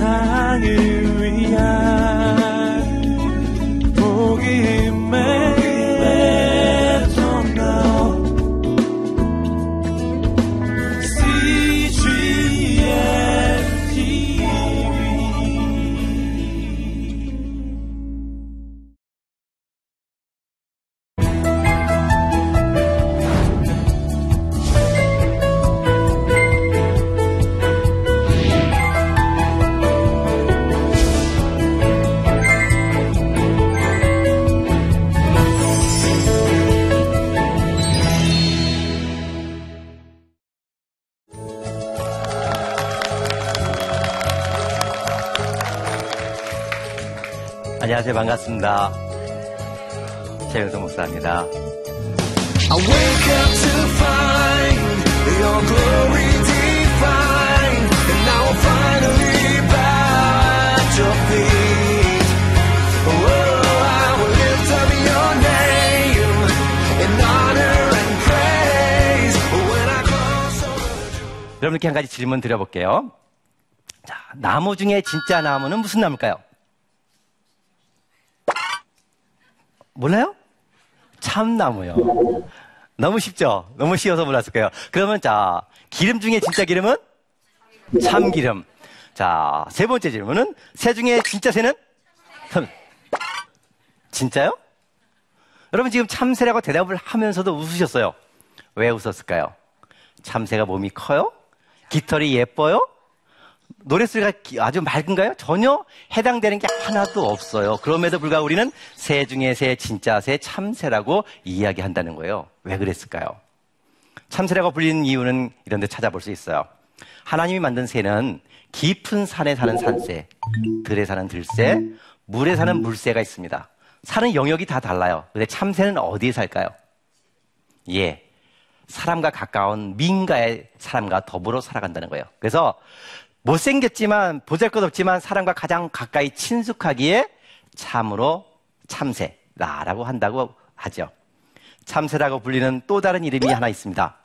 세상을 반갑습니다. 최영성 목사입니다. 여러분께 한 가지 질문 드려볼게요. 자, 나무 중에 진짜 나무는 무슨 나무일까요? 몰라요? 참나무요. 너무 쉽죠? 너무 쉬워서 몰랐을 거예요. 그러면 자, 기름 중에 진짜 기름은? 참기름. 자, 세 번째 질문은 새 중에 진짜 새는? 진짜요? 여러분 지금 참새라고 대답을 하면서도 웃으셨어요. 왜 웃었을까요? 참새가 몸이 커요? 깃털이 예뻐요? 노랫소리가 아주 맑은가요? 전혀 해당되는 게 하나도 없어요. 그럼에도 불구하고 우리는 새 중에 새, 진짜 새, 참새라고 이야기한다는 거예요. 왜 그랬을까요? 참새라고 불리는 이유는 이런 데 찾아볼 수 있어요. 하나님이 만든 새는 깊은 산에 사는 산새, 들에 사는 들새, 물에 사는 물새가 있습니다. 사는 영역이 다 달라요. 근데 참새는 어디에 살까요? 예. 사람과 가까운 민가의 사람과 더불어 살아간다는 거예요. 그래서 못생겼지만 보잘것 없지만 사람과 가장 가까이 친숙하기에 참으로 참새라고 한다고 하죠. 참새라고 불리는 또 다른 이름이 하나 있습니다.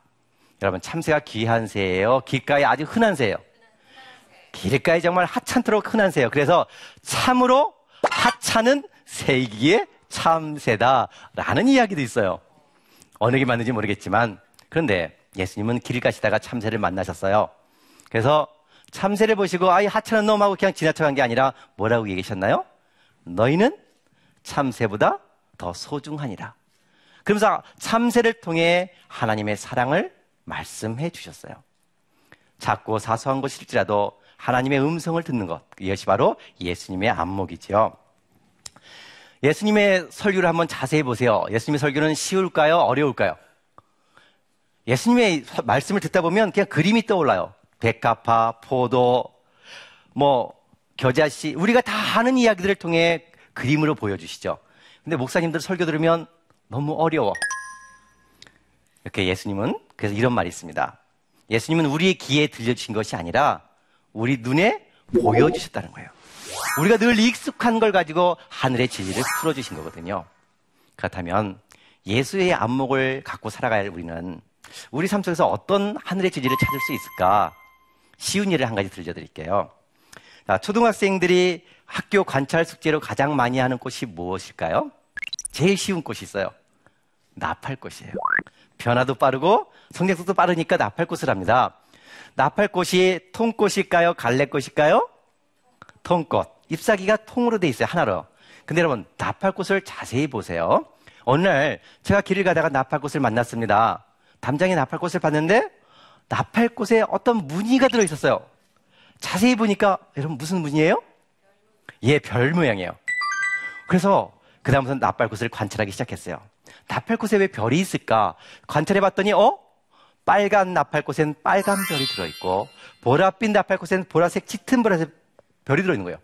여러분 참새가 귀한 새예요. 길가에 아주 흔한 새예요. 길가에 정말 하찮도록 흔한 새예요. 그래서 참으로 하찮은 새이기에 참새다라는 이야기도 있어요. 어느 게 맞는지 모르겠지만 그런데 예수님은 길 가시다가 참새를 만나셨어요. 그래서 참새를 보시고 아이 하찮은 놈하고 그냥 지나쳐간 게 아니라 뭐라고 얘기하셨나요? 너희는 참새보다 더 소중하니라. 그러면서 참새를 통해 하나님의 사랑을 말씀해 주셨어요. 작고 사소한 것일지라도 하나님의 음성을 듣는 것. 이것이 바로 예수님의 안목이지요. 예수님의 설교를 한번 자세히 보세요. 예수님의 설교는 쉬울까요? 어려울까요? 예수님의 말씀을 듣다 보면 그냥 그림이 떠올라요. 백합화, 포도, 뭐 겨자씨 우리가 다 아는 이야기들을 통해 그림으로 보여주시죠. 근데 목사님들 설교 들으면 너무 어려워. 이렇게 예수님은 그래서 이런 말이 있습니다. 예수님은 우리의 귀에 들려주신 것이 아니라 우리 눈에 보여주셨다는 거예요. 우리가 늘 익숙한 걸 가지고 하늘의 진리를 풀어주신 거거든요. 그렇다면 예수의 안목을 갖고 살아갈 우리는 우리 삶 속에서 어떤 하늘의 진리를 찾을 수 있을까? 쉬운 일을 한 가지 들려드릴게요. 자, 초등학생들이 학교 관찰 숙제로 가장 많이 하는 꽃이 무엇일까요? 제일 쉬운 꽃이 있어요. 나팔꽃이에요. 변화도 빠르고 성장속도 빠르니까 나팔꽃을 합니다. 나팔꽃이 통꽃일까요? 갈래꽃일까요? 통꽃. 잎사귀가 통으로 돼 있어요. 하나로. 근데 여러분, 나팔꽃을 자세히 보세요. 날 제가 길을 가다가 나팔꽃을 만났습니다. 담장에 나팔꽃을 봤는데 나팔 꽃에 어떤 무늬가 들어 있었어요. 자세히 보니까 여러분 무슨 무늬예요? 예, 별 모양이에요. 그래서 그다음부터 나팔꽃을 관찰하기 시작했어요. 나팔꽃에 왜 별이 있을까? 관찰해 봤더니 어? 빨간 나팔꽃엔 빨간 별이 들어 있고 보랏빛 나팔꽃엔 보라색 짙은 보라색 별이 들어 있는 거예요.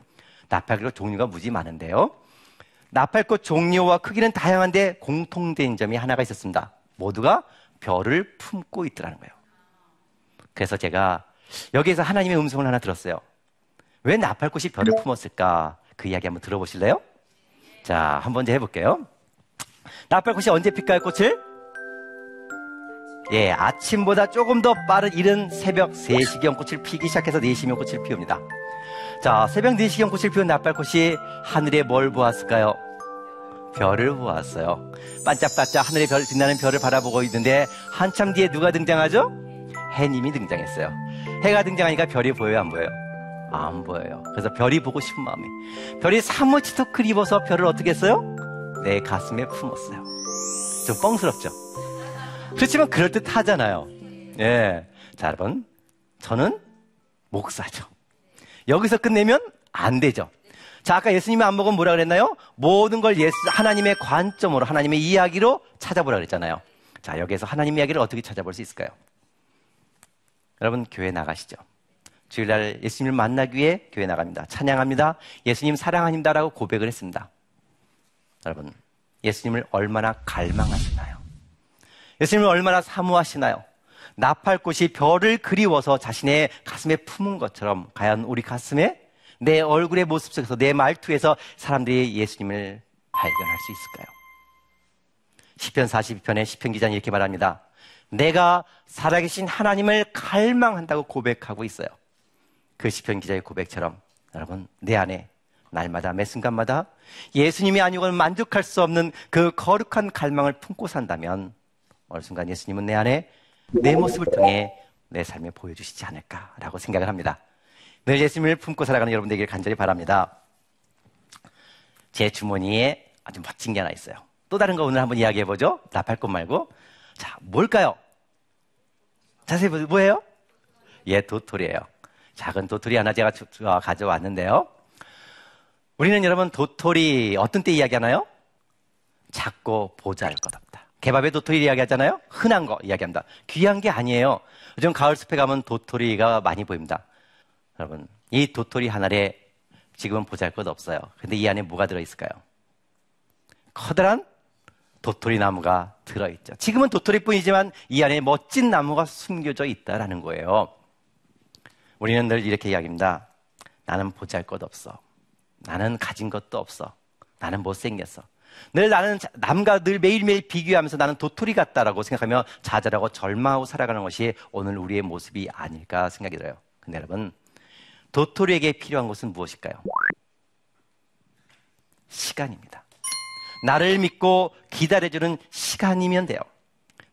나팔꽃 종류가 무지 많은데요. 나팔꽃 종류와 크기는 다양한데 공통된 점이 하나가 있었습니다. 모두가 별을 품고 있더라는 거예요. 그래서 제가 여기에서 하나님의 음성을 하나 들었어요. 왜 나팔꽃이 별을 품었을까? 그 이야기 한번 들어보실래요? 자, 한번 이제 해볼게요. 나팔꽃이 언제 필까요, 꽃을? 예, 아침보다 조금 더 빠른 이른 새벽 3시경 꽃을 피기 시작해서 4시면 꽃을 피웁니다. 자, 새벽 4시경 꽃을 피운 나팔꽃이 하늘에 뭘 보았을까요? 별을 보았어요. 반짝반짝 하늘에 별, 빛나는 별을 바라보고 있는데 한참 뒤에 누가 등장하죠? 해님이 등장했어요. 해가 등장하니까 별이 보여요, 안 보여요? 안 보여요. 그래서 별이 보고 싶은 마음에 별이 사무치도 그리워서 별을 어떻게 했어요? 내 가슴에 품었어요. 좀 뻥스럽죠? 그렇지만 그럴듯 하잖아요. 예. 자, 여러분. 저는 목사죠. 여기서 끝내면 안 되죠. 자, 아까 예수님의 안목은 뭐라 그랬나요? 모든 걸 예수, 하나님의 관점으로, 하나님의 이야기로 찾아보라 그랬잖아요. 자, 여기에서 하나님 이야기를 어떻게 찾아볼 수 있을까요? 여러분, 교회 나가시죠. 주일날 예수님을 만나기 위해 교회 나갑니다. 찬양합니다. 예수님 사랑합니다라고 고백을 했습니다. 여러분, 예수님을 얼마나 갈망하시나요? 예수님을 얼마나 사모하시나요? 나팔꽃이 별을 그리워서 자신의 가슴에 품은 것처럼 과연 우리 가슴에 내 얼굴의 모습 속에서 내 말투에서 사람들이 예수님을 발견할 수 있을까요? 10편 42편의 10편 기자는 이렇게 말합니다. 내가 살아계신 하나님을 갈망한다고 고백하고 있어요. 그 시편 기자의 고백처럼 여러분 내 안에 날마다 매 순간마다 예수님이 아니고는 만족할 수 없는 그 거룩한 갈망을 품고 산다면 어느 순간 예수님은 내 안에 내 모습을 통해 내 삶에 보여주시지 않을까라고 생각을 합니다. 늘 예수님을 품고 살아가는 여러분 되길 간절히 바랍니다. 제 주머니에 아주 멋진 게 하나 있어요. 또 다른 거 오늘 한번 이야기해 보죠. 나팔꽃 말고. 자, 뭘까요? 자세히 보세요. 뭐예요? 예, 도토리예요. 작은 도토리 하나 제가 가져왔는데요. 우리는 여러분 도토리 어떤 때 이야기하나요? 작고 보잘 것 없다. 개밥에 도토리 이야기하잖아요. 흔한 거 이야기합니다. 귀한 게 아니에요. 요즘 가을 숲에 가면 도토리가 많이 보입니다. 여러분 이 도토리 하나에 지금은 보잘 것 없어요. 근데 이 안에 뭐가 들어있을까요? 커다란 도토리 나무가 들어있죠. 지금은 도토리뿐이지만 이 안에 멋진 나무가 숨겨져 있다라는 거예요. 우리는 늘 이렇게 이야기합니다. 나는 보잘 것 없어. 나는 가진 것도 없어. 나는 못생겼어. 늘 나는 남과 늘 매일매일 비교하면서 나는 도토리 같다라고 생각하며 좌절하고 절망하고 살아가는 것이 오늘 우리의 모습이 아닐까 생각이 들어요. 근데 여러분, 도토리에게 필요한 것은 무엇일까요? 시간입니다. 나를 믿고 기다려주는 시간이면 돼요.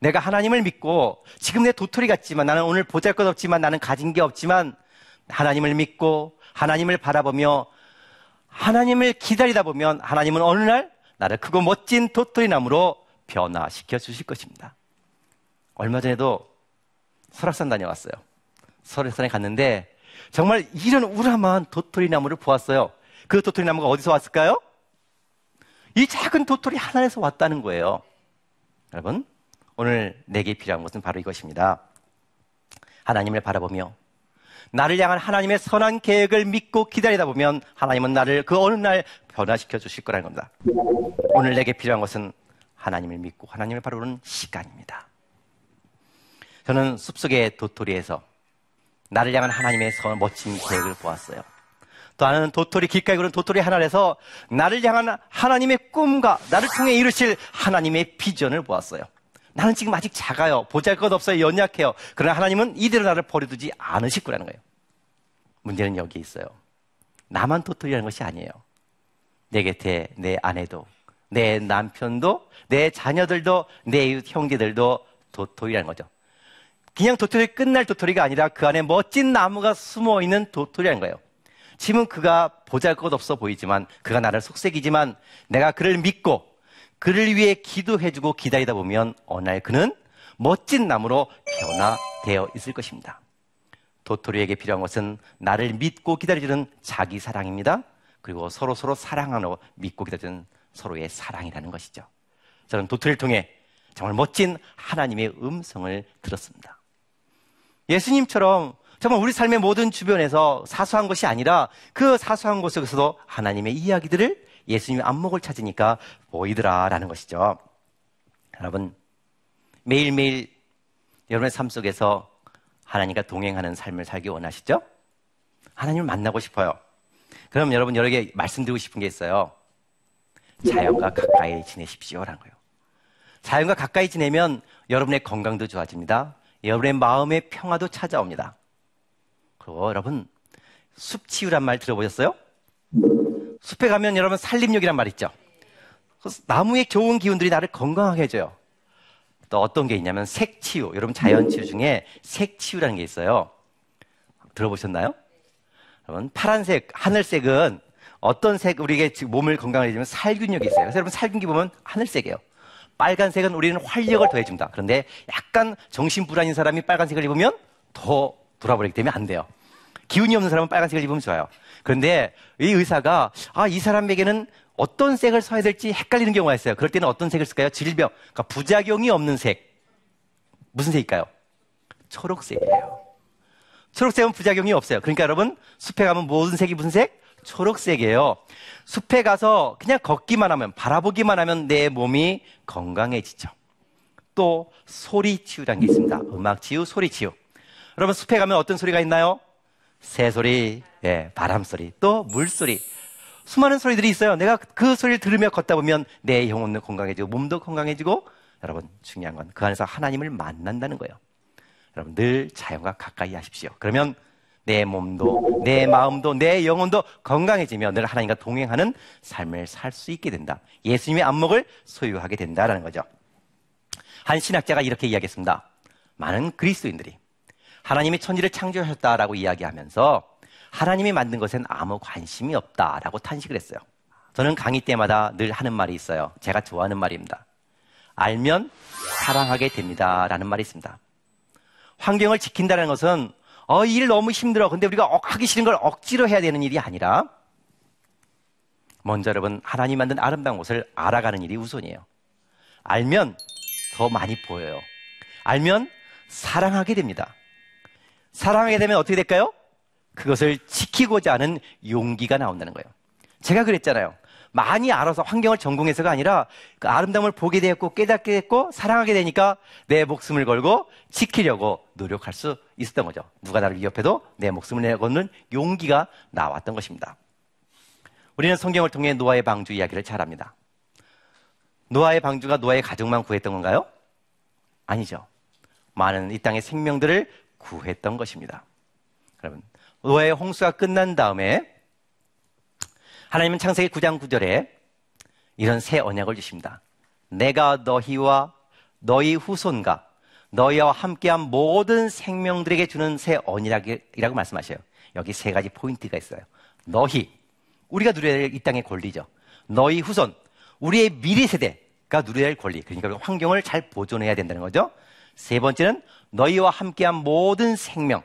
내가 하나님을 믿고 지금 내 도토리 같지만 나는 오늘 보잘 것 없지만 나는 가진 게 없지만 하나님을 믿고 하나님을 바라보며 하나님을 기다리다 보면 하나님은 어느 날 나를 크고 멋진 도토리 나무로 변화시켜 주실 것입니다. 얼마 전에도 설악산 다녀왔어요. 설악산에 갔는데 정말 이런 우람한 도토리 나무를 보았어요. 그 도토리 나무가 어디서 왔을까요? 이 작은 도토리 하나에서 왔다는 거예요. 여러분, 오늘 내게 필요한 것은 바로 이것입니다. 하나님을 바라보며 나를 향한 하나님의 선한 계획을 믿고 기다리다 보면 하나님은 나를 그 어느 날 변화시켜 주실 거라는 겁니다. 오늘 내게 필요한 것은 하나님을 믿고 하나님을 바라보는 시간입니다. 저는 숲속의 도토리에서 나를 향한 하나님의 선, 멋진 계획을 보았어요. 또 하나는 도토리 길가에 그런 도토리 하나에서 나를 향한 하나님의 꿈과 나를 통해 이루실 하나님의 비전을 보았어요. 나는 지금 아직 작아요. 보잘 것 없어요. 연약해요. 그러나 하나님은 이대로 나를 버려두지 않으실 거라는 거예요. 문제는 여기 있어요. 나만 도토리라는 것이 아니에요. 내 곁에 내 아내도, 내 남편도, 내 자녀들도, 내 형제들도 도토리라는 거죠. 그냥 도토리 끝날 도토리가 아니라 그 안에 멋진 나무가 숨어 있는 도토리라는 거예요. 지금 그가 보잘 것 없어 보이지만 그가 나를 속색이지만 내가 그를 믿고 그를 위해 기도해주고 기다리다 보면 어느 날 그는 멋진 나무로 변화되어 있을 것입니다. 도토리에게 필요한 것은 나를 믿고 기다려주는 자기 사랑입니다. 그리고 서로 서로 사랑하고 믿고 기다려주는 서로의 사랑이라는 것이죠. 저는 도토리를 통해 정말 멋진 하나님의 음성을 들었습니다. 예수님처럼 정말 우리 삶의 모든 주변에서 사소한 것이 아니라 그 사소한 곳에서도 하나님의 이야기들을 예수님의 안목을 찾으니까 보이더라라는 것이죠. 여러분, 매일매일 여러분의 삶 속에서 하나님과 동행하는 삶을 살기 원하시죠? 하나님을 만나고 싶어요. 그럼 여러분 여러분께 말씀드리고 싶은 게 있어요. 자연과 가까이 지내십시오라는 거예요. 자연과 가까이 지내면 여러분의 건강도 좋아집니다. 여러분의 마음의 평화도 찾아옵니다. 그리고 여러분, 숲치유란 말 들어보셨어요? 숲에 가면 여러분 살림욕이란 말 있죠? 나무의 좋은 기운들이 나를 건강하게 해줘요. 또 어떤 게 있냐면 색치유. 여러분 자연치유 중에 색치유라는 게 있어요. 들어보셨나요? 여러분 파란색, 하늘색은 어떤 색 우리에게 몸을 건강하게 해주면 살균력이 있어요. 그래서 여러분 살균기 보면 하늘색이에요. 빨간색은 우리는 활력을 더해준다. 그런데 약간 정신 불안인 사람이 빨간색을 입으면 더 돌아버리기 때문에 안 돼요. 기운이 없는 사람은 빨간색을 입으면 좋아요. 그런데 이 의사가 아, 이 사람에게는 어떤 색을 써야 될지 헷갈리는 경우가 있어요. 그럴 때는 어떤 색을 쓸까요? 질병. 그러니까 부작용이 없는 색. 무슨 색일까요? 초록색이에요. 초록색은 부작용이 없어요. 그러니까 여러분, 숲에 가면 모든 색이 무슨 색? 초록색이에요. 숲에 가서 그냥 걷기만 하면, 바라보기만 하면 내 몸이 건강해지죠. 또, 소리 치유라는 게 있습니다. 음악 치유, 소리 치유. 여러분, 숲에 가면 어떤 소리가 있나요? 새 소리, 예, 바람 소리, 또 물소리. 수많은 소리들이 있어요. 내가 그 소리를 들으며 걷다 보면 내 영혼도 건강해지고 몸도 건강해지고 여러분 중요한 건 그 안에서 하나님을 만난다는 거예요. 여러분 늘 자연과 가까이 하십시오. 그러면 내 몸도 내 마음도 내 영혼도 건강해지며 늘 하나님과 동행하는 삶을 살 수 있게 된다. 예수님의 안목을 소유하게 된다라는 거죠. 한 신학자가 이렇게 이야기했습니다. 많은 그리스도인들이 하나님이 천지를 창조하셨다라고 이야기하면서 하나님이 만든 것엔 아무 관심이 없다라고 탄식을 했어요. 저는 강의 때마다 늘 하는 말이 있어요. 제가 좋아하는 말입니다. 알면 사랑하게 됩니다라는 말이 있습니다. 환경을 지킨다는 것은 어, 일 너무 힘들어. 근데 우리가 하기 싫은 걸 억지로 해야 되는 일이 아니라 먼저 여러분 하나님 만든 아름다운 것을 알아가는 일이 우선이에요. 알면 더 많이 보여요. 알면 사랑하게 됩니다. 사랑하게 되면 어떻게 될까요? 그것을 지키고자 하는 용기가 나온다는 거예요. 제가 그랬잖아요. 많이 알아서 환경을 전공해서가 아니라 그 아름다움을 보게 되었고 깨닫게 됐고 사랑하게 되니까 내 목숨을 걸고 지키려고 노력할 수 있었던 거죠. 누가 나를 위협해도 내 목숨을 내거는 용기가 나왔던 것입니다. 우리는 성경을 통해 노아의 방주 이야기를 잘 합니다. 노아의 방주가 노아의 가족만 구했던 건가요? 아니죠. 많은 이 땅의 생명들을 구했던 것입니다. 여러분, 노아의 홍수가 끝난 다음에 하나님은 창세기 9장 9절에 이런 새 언약을 주십니다. 내가 너희와 너희 후손과 너희와 함께한 모든 생명들에게 주는 새 언약이라고 말씀하셔요. 여기 세 가지 포인트가 있어요. 너희, 우리가 누려야 될 이 땅의 권리죠. 너희 후손, 우리의 미래 세대가 누려야 할 권리. 그러니까 환경을 잘 보존해야 된다는 거죠. 세 번째는 너희와 함께한 모든 생명.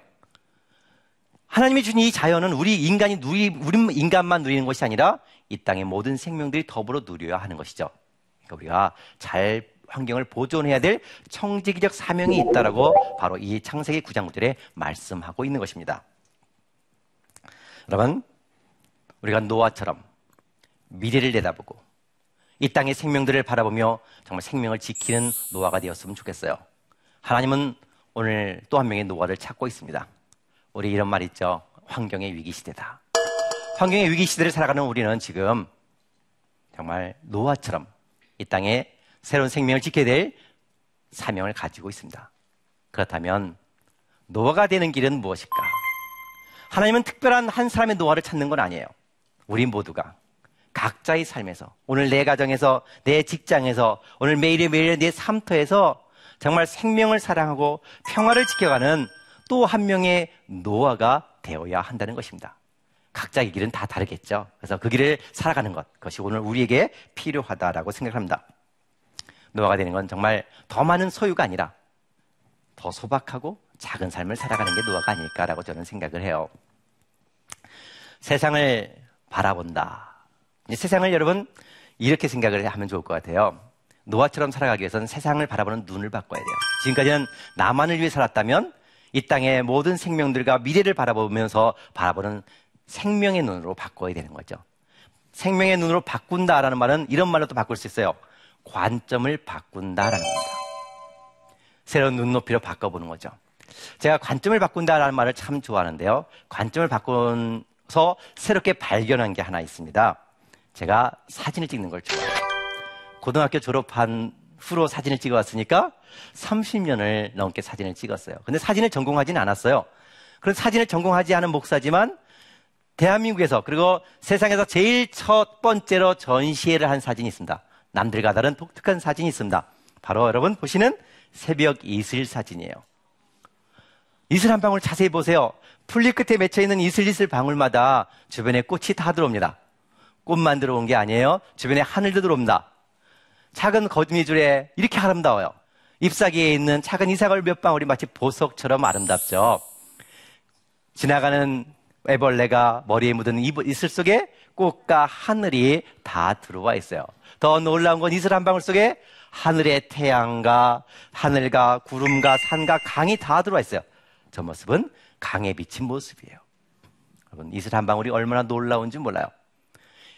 하나님이 준이 자연은 우리 인간이 누리, 우리 인간만 누리는 것이 아니라 이 땅의 모든 생명들이 더불어 누려야 하는 것이죠. 그러니까 우리가 잘 환경을 보존해야 될 청지기적 사명이 있다라고 바로 이 창세기 9장 9절에 말씀하고 있는 것입니다. 여러분, 우리가 노아처럼 미래를 내다보고 이 땅의 생명들을 바라보며 정말 생명을 지키는 노아가 되었으면 좋겠어요. 하나님은 오늘 또 한 명의 노아를 찾고 있습니다. 우리 이런 말 있죠. 환경의 위기 시대다. 환경의 위기 시대를 살아가는 우리는 지금 정말 노아처럼 이 땅에 새로운 생명을 지켜야 될 사명을 가지고 있습니다. 그렇다면 노아가 되는 길은 무엇일까? 하나님은 특별한 한 사람의 노아를 찾는 건 아니에요. 우리 모두가 각자의 삶에서 오늘 내 가정에서 내 직장에서 오늘 매일의 매일의 내 삶터에서 정말 생명을 사랑하고 평화를 지켜가는 또 한 명의 노아가 되어야 한다는 것입니다. 각자의 길은 다 다르겠죠. 그래서 그 길을 살아가는 것, 그것이 오늘 우리에게 필요하다라고 생각합니다. 노아가 되는 건 정말 더 많은 소유가 아니라 더 소박하고 작은 삶을 살아가는 게 노아가 아닐까라고 저는 생각을 해요. 세상을 바라본다. 세상을 여러분 이렇게 생각을 하면 좋을 것 같아요. 노아처럼 살아가기 위해서는 세상을 바라보는 눈을 바꿔야 돼요. 지금까지는 나만을 위해 살았다면 이 땅의 모든 생명들과 미래를 바라보면서 바라보는 생명의 눈으로 바꿔야 되는 거죠. 생명의 눈으로 바꾼다라는 말은 이런 말로 또 바꿀 수 있어요. 관점을 바꾼다라는 겁니다. 새로운 눈높이로 바꿔보는 거죠. 제가 관점을 바꾼다라는 말을 참 좋아하는데요. 관점을 바꿔서 새롭게 발견한 게 하나 있습니다. 제가 사진을 찍는 걸 좋아해요. 고등학교 졸업한 후로 사진을 찍어 왔으니까 30년을 넘게 사진을 찍었어요. 근데 사진을 전공하지는 않았어요. 그런 사진을 전공하지 않은 목사지만 대한민국에서 그리고 세상에서 제일 첫 번째로 전시회를 한 사진이 있습니다. 남들과 다른 독특한 사진이 있습니다. 바로 여러분 보시는 새벽 이슬 사진이에요. 이슬 한 방울 자세히 보세요. 풀잎 끝에 맺혀 있는 이슬이슬 방울마다 주변에 꽃이 다 들어옵니다. 꽃만 들어온 게 아니에요. 주변에 하늘도 들어옵니다. 작은 거미줄에 이렇게 아름다워요. 잎사귀에 있는 작은 이삭을 몇 방울이 마치 보석처럼 아름답죠. 지나가는 애벌레가 머리에 묻은 이슬 속에 꽃과 하늘이 다 들어와 있어요. 더 놀라운 건 이슬 한 방울 속에 하늘의 태양과 하늘과 구름과 산과 강이 다 들어와 있어요. 저 모습은 강에 비친 모습이에요. 여러분, 이슬 한 방울이 얼마나 놀라운지 몰라요.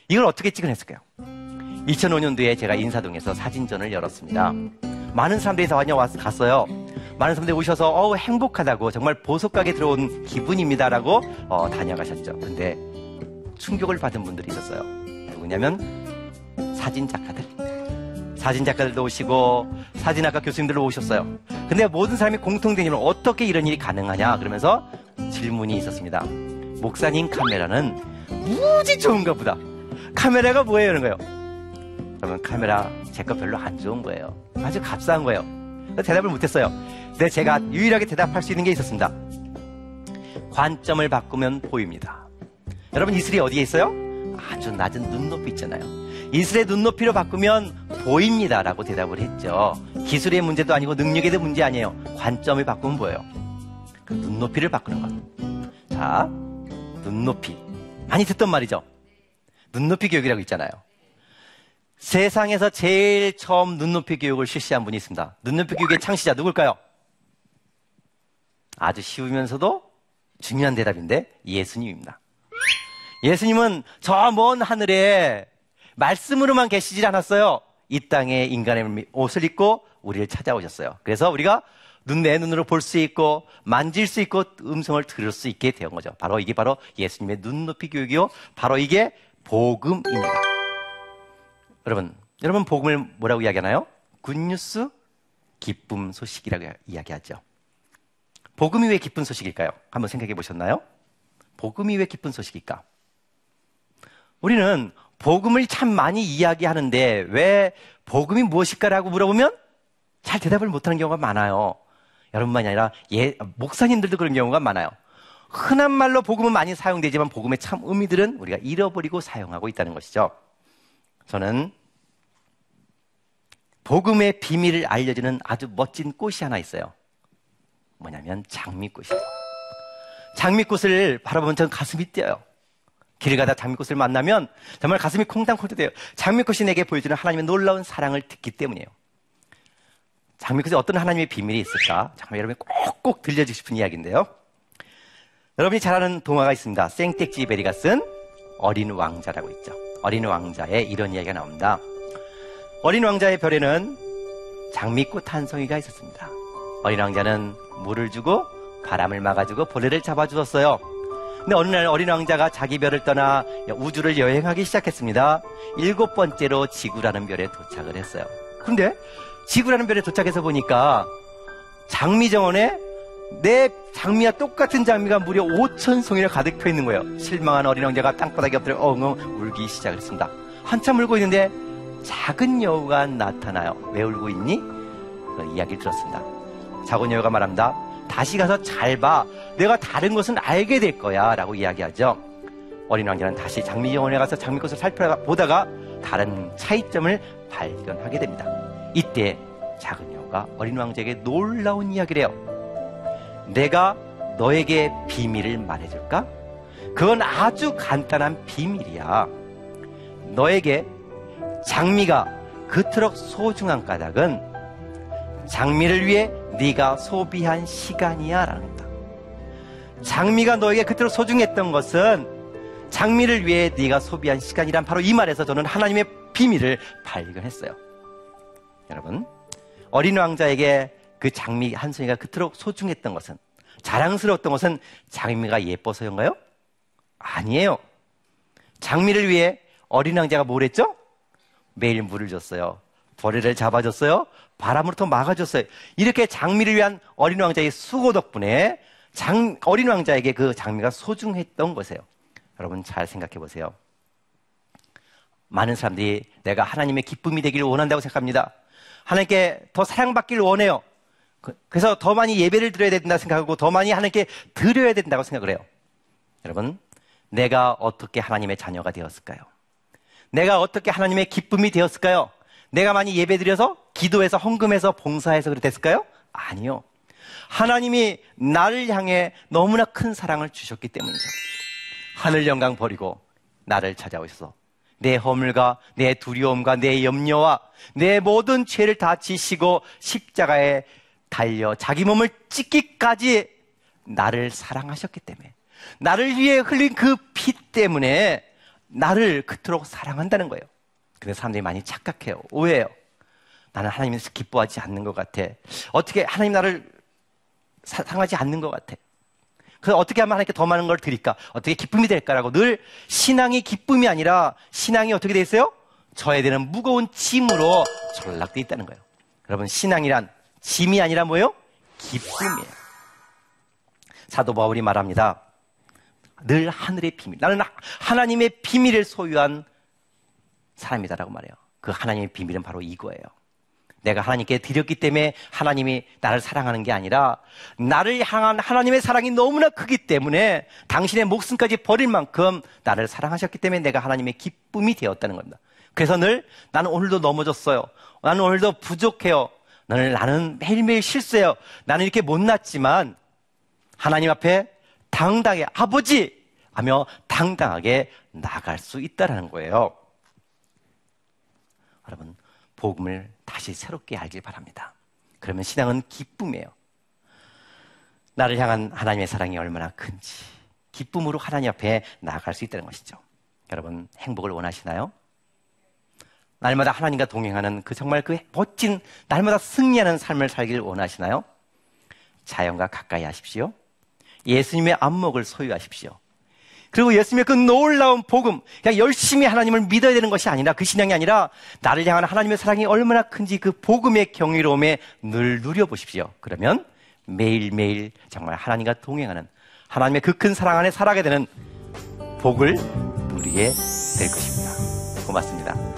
이걸 어떻게 찍어냈을까요? 2005년도에 제가 인사동에서 사진전을 열었습니다. 많은 사람들이 다 갔어요. 많은 사람들이 오셔서 어우 행복하다고 정말 보석가게 들어온 기분입니다라고 어, 다녀가셨죠. 근데 충격을 받은 분들이 있었어요. 누구냐면 사진 작가들. 사진 작가들도 오시고 사진학과 교수님들도 오셨어요. 근데 모든 사람이 공통된 이유는 어떻게 이런 일이 가능하냐 그러면서 질문이 있었습니다. 목사님 카메라는 무지 좋은가 보다. 카메라가 뭐예요? 이런 거예요. 그러면 카메라 제 거 별로 안 좋은 거예요. 아주 값싼 거예요. 대답을 못했어요. 근데 제가 유일하게 대답할 수 있는 게 있었습니다. 관점을 바꾸면 보입니다. 여러분 이슬이 어디에 있어요? 아주 낮은 눈높이 있잖아요. 이슬의 눈높이로 바꾸면 보입니다라고 대답을 했죠. 기술의 문제도 아니고 능력의 문제 아니에요. 관점을 바꾸면 뭐예요? 그 눈높이를 바꾸는 것. 자, 눈높이. 많이 듣던 말이죠. 눈높이 교육이라고 있잖아요. 세상에서 제일 처음 눈높이 교육을 실시한 분이 있습니다. 눈높이 교육의 창시자 누굴까요? 아주 쉬우면서도 중요한 대답인데 예수님입니다. 예수님은 저 먼 하늘에 말씀으로만 계시질 않았어요. 이 땅에 인간의 옷을 입고 우리를 찾아오셨어요. 그래서 우리가 눈 내 눈으로 볼 수 있고 만질 수 있고 음성을 들을 수 있게 된 거죠. 바로 이게 바로 예수님의 눈높이 교육이요. 바로 이게 복음입니다. 여러분, 여러분 복음을 뭐라고 이야기하나요? 굿뉴스, 기쁨 소식이라고 이야기하죠. 복음이 왜 기쁜 소식일까요? 한번 생각해 보셨나요? 복음이 왜 기쁜 소식일까? 우리는 복음을 참 많이 이야기하는데 왜 복음이 무엇일까라고 물어보면 잘 대답을 못하는 경우가 많아요. 여러분만이 아니라 예, 목사님들도 그런 경우가 많아요. 흔한 말로 복음은 많이 사용되지만 복음의 참 의미들은 우리가 잃어버리고 사용하고 있다는 것이죠. 저는 복음의 비밀을 알려주는 아주 멋진 꽃이 하나 있어요. 뭐냐면 장미꽃이에요. 장미꽃을 바라보면 전 가슴이 뛰어요. 길 가다 장미꽃을 만나면 정말 가슴이 콩당콩당 돼요. 장미꽃이 내게 보여주는 하나님의 놀라운 사랑을 듣기 때문이에요. 장미꽃에 어떤 하나님의 비밀이 있을까? 정말 여러분이 꼭꼭 들려주고 싶은 이야기인데요. 여러분이 잘 아는 동화가 있습니다. 생텍쥐 베리가 쓴 어린 왕자라고 있죠. 어린 왕자의 이런 이야기가 나옵니다. 어린 왕자의 별에는 장미꽃 한 송이가 있었습니다. 어린 왕자는 물을 주고 바람을 막아주고 벌레를 잡아주었어요. 근데 어느 날 어린 왕자가 자기 별을 떠나 우주를 여행하기 시작했습니다. 일곱 번째로 지구라는 별에 도착을 했어요. 근데 지구라는 별에 도착해서 보니까 장미 정원에 내 장미와 똑같은 장미가 무려 5천 송이나 가득 펴 있는 거예요. 실망한 어린 왕자가 땅바닥에 엎드려 엉엉 울기 시작했습니다. 한참 울고 있는데 작은 여우가 나타나요. 왜 울고 있니? 그 이야기를 들었습니다. 작은 여우가 말합니다. 다시 가서 잘 봐. 내가 다른 것은 알게 될 거야. 라고 이야기하죠. 어린 왕자는 다시 장미 정원에 가서 장미꽃을 살펴보다가 다른 차이점을 발견하게 됩니다. 이때 작은 여우가 어린 왕자에게 놀라운 이야기를 해요. 내가 너에게 비밀을 말해줄까? 그건 아주 간단한 비밀이야. 너에게 장미가 그토록 소중한 까닭은 장미를 위해 네가 소비한 시간이야 라는 겁니다. 장미가 너에게 그토록 소중했던 것은 장미를 위해 네가 소비한 시간이란 바로 이 말에서 저는 하나님의 비밀을 발견했어요. 여러분, 어린 왕자에게 그 장미 한 송이가 그토록 소중했던 것은 자랑스러웠던 것은 장미가 예뻐서인가요? 아니에요. 장미를 위해 어린 왕자가 뭘 했죠? 매일 물을 줬어요. 벌레를 잡아줬어요. 바람으로부터 막아줬어요. 이렇게 장미를 위한 어린 왕자의 수고 덕분에 장, 어린 왕자에게 그 장미가 소중했던 것이에요. 여러분 잘 생각해 보세요. 많은 사람들이 내가 하나님의 기쁨이 되기를 원한다고 생각합니다. 하나님께 더 사랑받기를 원해요. 그- 그래서 더 많이 예배를 드려야 된다 생각하고 더 많이 하나님께 드려야 된다고 생각을 해요. 여러분, 내가 어떻게 하나님의 자녀가 되었을까요? 내가 어떻게 하나님의 기쁨이 되었을까요? 내가 많이 예배 드려서 기도해서 헌금해서 봉사해서 그랬을까요? 아니요. 하나님이 나를 향해 너무나 큰 사랑을 주셨기 때문이죠. 하늘 영광 버리고 나를 찾아오셔서 내 허물과 내 두려움과 내 염려와 내 모든 죄를 다 지시고 십자가에 달려 자기 몸을 찢기까지 나를 사랑하셨기 때문에 나를 위해 흘린 그 피 때문에 나를 그토록 사랑한다는 거예요. 근데 사람들이 많이 착각해요. 오해해요. 나는 하나님에서 기뻐하지 않는 것 같아. 어떻게 하나님 나를 사랑하지 않는 것 같아. 그래서 어떻게 하면 하나님께 더 많은 걸 드릴까? 어떻게 기쁨이 될까라고 늘 신앙이 기쁨이 아니라 신앙이 어떻게 돼 있어요? 져야 되는 무거운 짐으로 전락돼 있다는 거예요. 여러분 신앙이란 짐이 아니라 뭐예요? 기쁨이에요. 사도 바울이 말합니다. 늘 하늘의 비밀. 나는 하나님의 비밀을 소유한 사람이다라고 말해요. 그 하나님의 비밀은 바로 이거예요. 내가 하나님께 드렸기 때문에 하나님이 나를 사랑하는 게 아니라 나를 향한 하나님의 사랑이 너무나 크기 때문에 당신의 목숨까지 버릴 만큼 나를 사랑하셨기 때문에 내가 하나님의 기쁨이 되었다는 겁니다. 그래서 늘 나는 오늘도 넘어졌어요. 나는 오늘도 부족해요. 나는 나는 매일매일 실수해요. 나는 이렇게 못났지만 하나님 앞에 당당하게 아버지 하며 당당하게 나갈 수 있다라는 거예요. 여러분 복음을 다시 새롭게 알길 바랍니다. 그러면 신앙은 기쁨이에요. 나를 향한 하나님의 사랑이 얼마나 큰지 기쁨으로 하나님 앞에 나아갈 수 있다는 것이죠. 여러분 행복을 원하시나요? 날마다 하나님과 동행하는 그 정말 그 멋진 날마다 승리하는 삶을 살기를 원하시나요? 자연과 가까이 하십시오. 예수님의 안목을 소유하십시오. 그리고 예수님의 그 놀라운 복음, 그냥 열심히 하나님을 믿어야 되는 것이 아니라 그 신앙이 아니라 나를 향한 하나님의 사랑이 얼마나 큰지 그 복음의 경이로움에 늘 누려보십시오. 그러면 매일매일 정말 하나님과 동행하는 하나님의 그 큰 사랑 안에 살아가게 되는 복을 누리게 될 것입니다. 고맙습니다.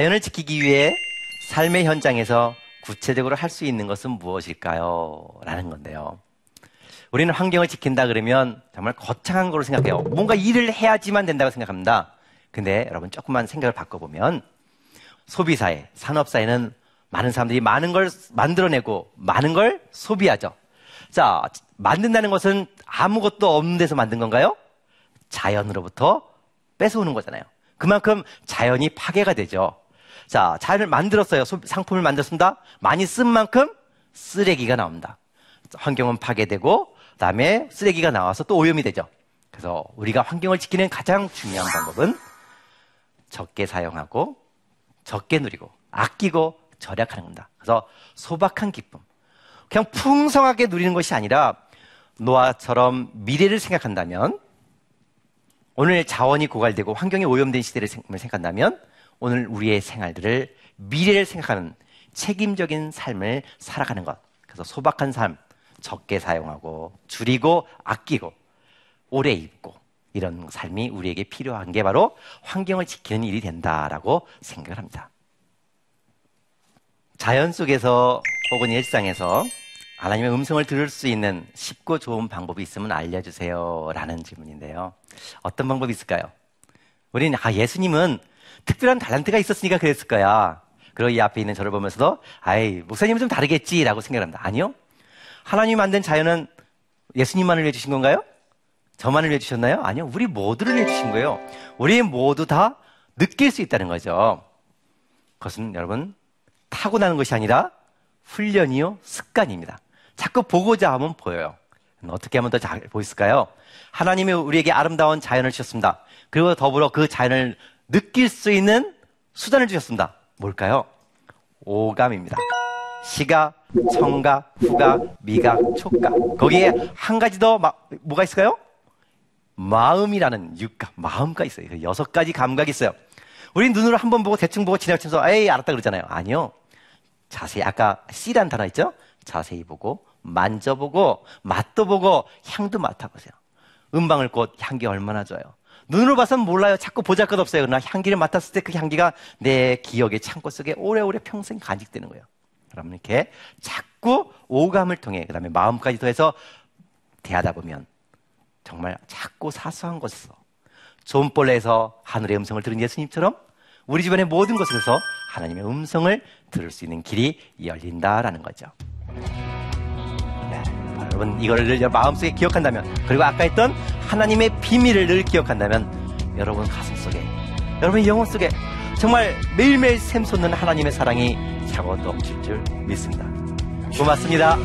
자연을 지키기 위해 삶의 현장에서 구체적으로 할 수 있는 것은 무엇일까요? 라는 건데요. 우리는 환경을 지킨다 그러면 정말 거창한 걸로 생각해요. 뭔가 일을 해야지만 된다고 생각합니다. 근데 여러분 조금만 생각을 바꿔보면 소비사회, 산업사회는 많은 사람들이 많은 걸 만들어내고 많은 걸 소비하죠. 자, 만든다는 것은 아무것도 없는 데서 만든 건가요? 자연으로부터 뺏어오는 거잖아요. 그만큼 자연이 파괴가 되죠. 자, 자연을 만들었어요. 상품을 만들었습니다. 많이 쓴 만큼 쓰레기가 나옵니다. 환경은 파괴되고, 그 다음에 쓰레기가 나와서 또 오염이 되죠. 그래서 우리가 환경을 지키는 가장 중요한 방법은 적게 사용하고, 적게 누리고, 아끼고, 절약하는 겁니다. 그래서 소박한 기쁨. 그냥 풍성하게 누리는 것이 아니라 노아처럼 미래를 생각한다면 오늘 자원이 고갈되고 환경이 오염된 시대를 생각한다면 오늘 우리의 생활들을 미래를 생각하는 책임적인 삶을 살아가는 것. 그래서 소박한 삶, 적게 사용하고 줄이고 아끼고 오래 입고 이런 삶이 우리에게 필요한 게 바로 환경을 지키는 일이 된다라고 생각을 합니다. 자연 속에서 혹은 일상에서 하나님의 음성을 들을 수 있는 쉽고 좋은 방법이 있으면 알려주세요. 라는 질문인데요. 어떤 방법이 있을까요? 우리는, 아, 예수님은 특별한 달란트가 있었으니까 그랬을 거야. 그리고 이 앞에 있는 저를 보면서도, 아이, 목사님은 좀 다르겠지. 라고 생각을 합니다. 아니요. 하나님이 만든 자연은 예수님만을 위해 주신 건가요? 저만을 위해 주셨나요? 아니요. 우리 모두를 위해 주신 거예요. 우리 모두 다 느낄 수 있다는 거죠. 그것은 여러분, 타고나는 것이 아니라 훈련이요, 습관입니다. 자꾸 보고자 하면 보여요. 어떻게 하면 더 잘 보일까요? 하나님이 우리에게 아름다운 자연을 주셨습니다. 그리고 더불어 그 자연을 느낄 수 있는 수단을 주셨습니다. 뭘까요? 오감입니다. 시각, 청각, 후각, 미각, 촉각. 거기에 한 가지 더 마- 뭐가 있을까요? 마음이라는 육감, 마음가 있어요. 그 여섯 가지 감각이 있어요. 우리 눈으로 한 번 보고 대충 보고 지나치면서 에이 알았다 그러잖아요. 아니요. 자세히 아까 C란 단어 있죠? 자세히 보고 만져보고 맛도 보고 향도 맡아보세요. 음방울 꽃 향기 얼마나 좋아요. 눈으로 봐서는 몰라요. 자꾸 보잘것없어요. 그러나 향기를 맡았을 때 그 향기가 내 기억의 창고 속에 오래오래 평생 간직되는 거예요. 여러분 이렇게 자꾸 오감을 통해 그다음에 마음까지 더해서 대하다 보면 정말 작고 사소한 곳에서 존벌레에서 하늘의 음성을 들은 예수님처럼 우리 집안의 모든 곳에서 하나님의 음성을 들을 수 있는 길이 열린다라는 거죠. 네, 여러분 이거를 늘 마음속에 기억한다면 그리고 아까 했던 하나님의 비밀을 늘 기억한다면 여러분 가슴 속에 여러분 영혼 속에 정말 매일매일 샘솟는 하나님의 사랑이 차고 넘칠 줄 믿습니다. 고맙습니다.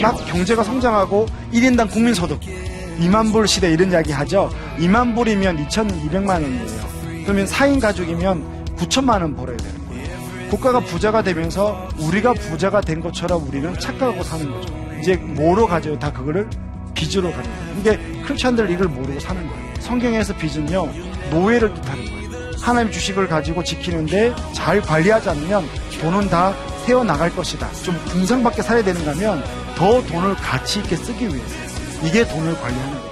막 경제가 성장하고 1인당 국민소득 2만 불 시대 이런 이야기 하죠. 2만 불이면 2,200만 원이에요. 그러면 4인 가족이면 9천만 원 벌어야 거예요. 국가가 부자가 되면서 우리가 부자가 된 것처럼 우리는 착각하고 사는 거죠. 이제 뭐로 가져요? 다 그거를 빚으로 가져요. 이게 크리스천들 이걸 모르고 사는 거예요. 성경에서 빚은요 노예를 뜻하는 거예요. 하나님 주식을 가지고 지키는데 잘 관리하지 않으면 돈은 다 새어 나갈 것이다. 좀 궁상밖에 살아야 되는가 하면 더 돈을 가치 있게 쓰기 위해서 이게 돈을 관리하는 거예요.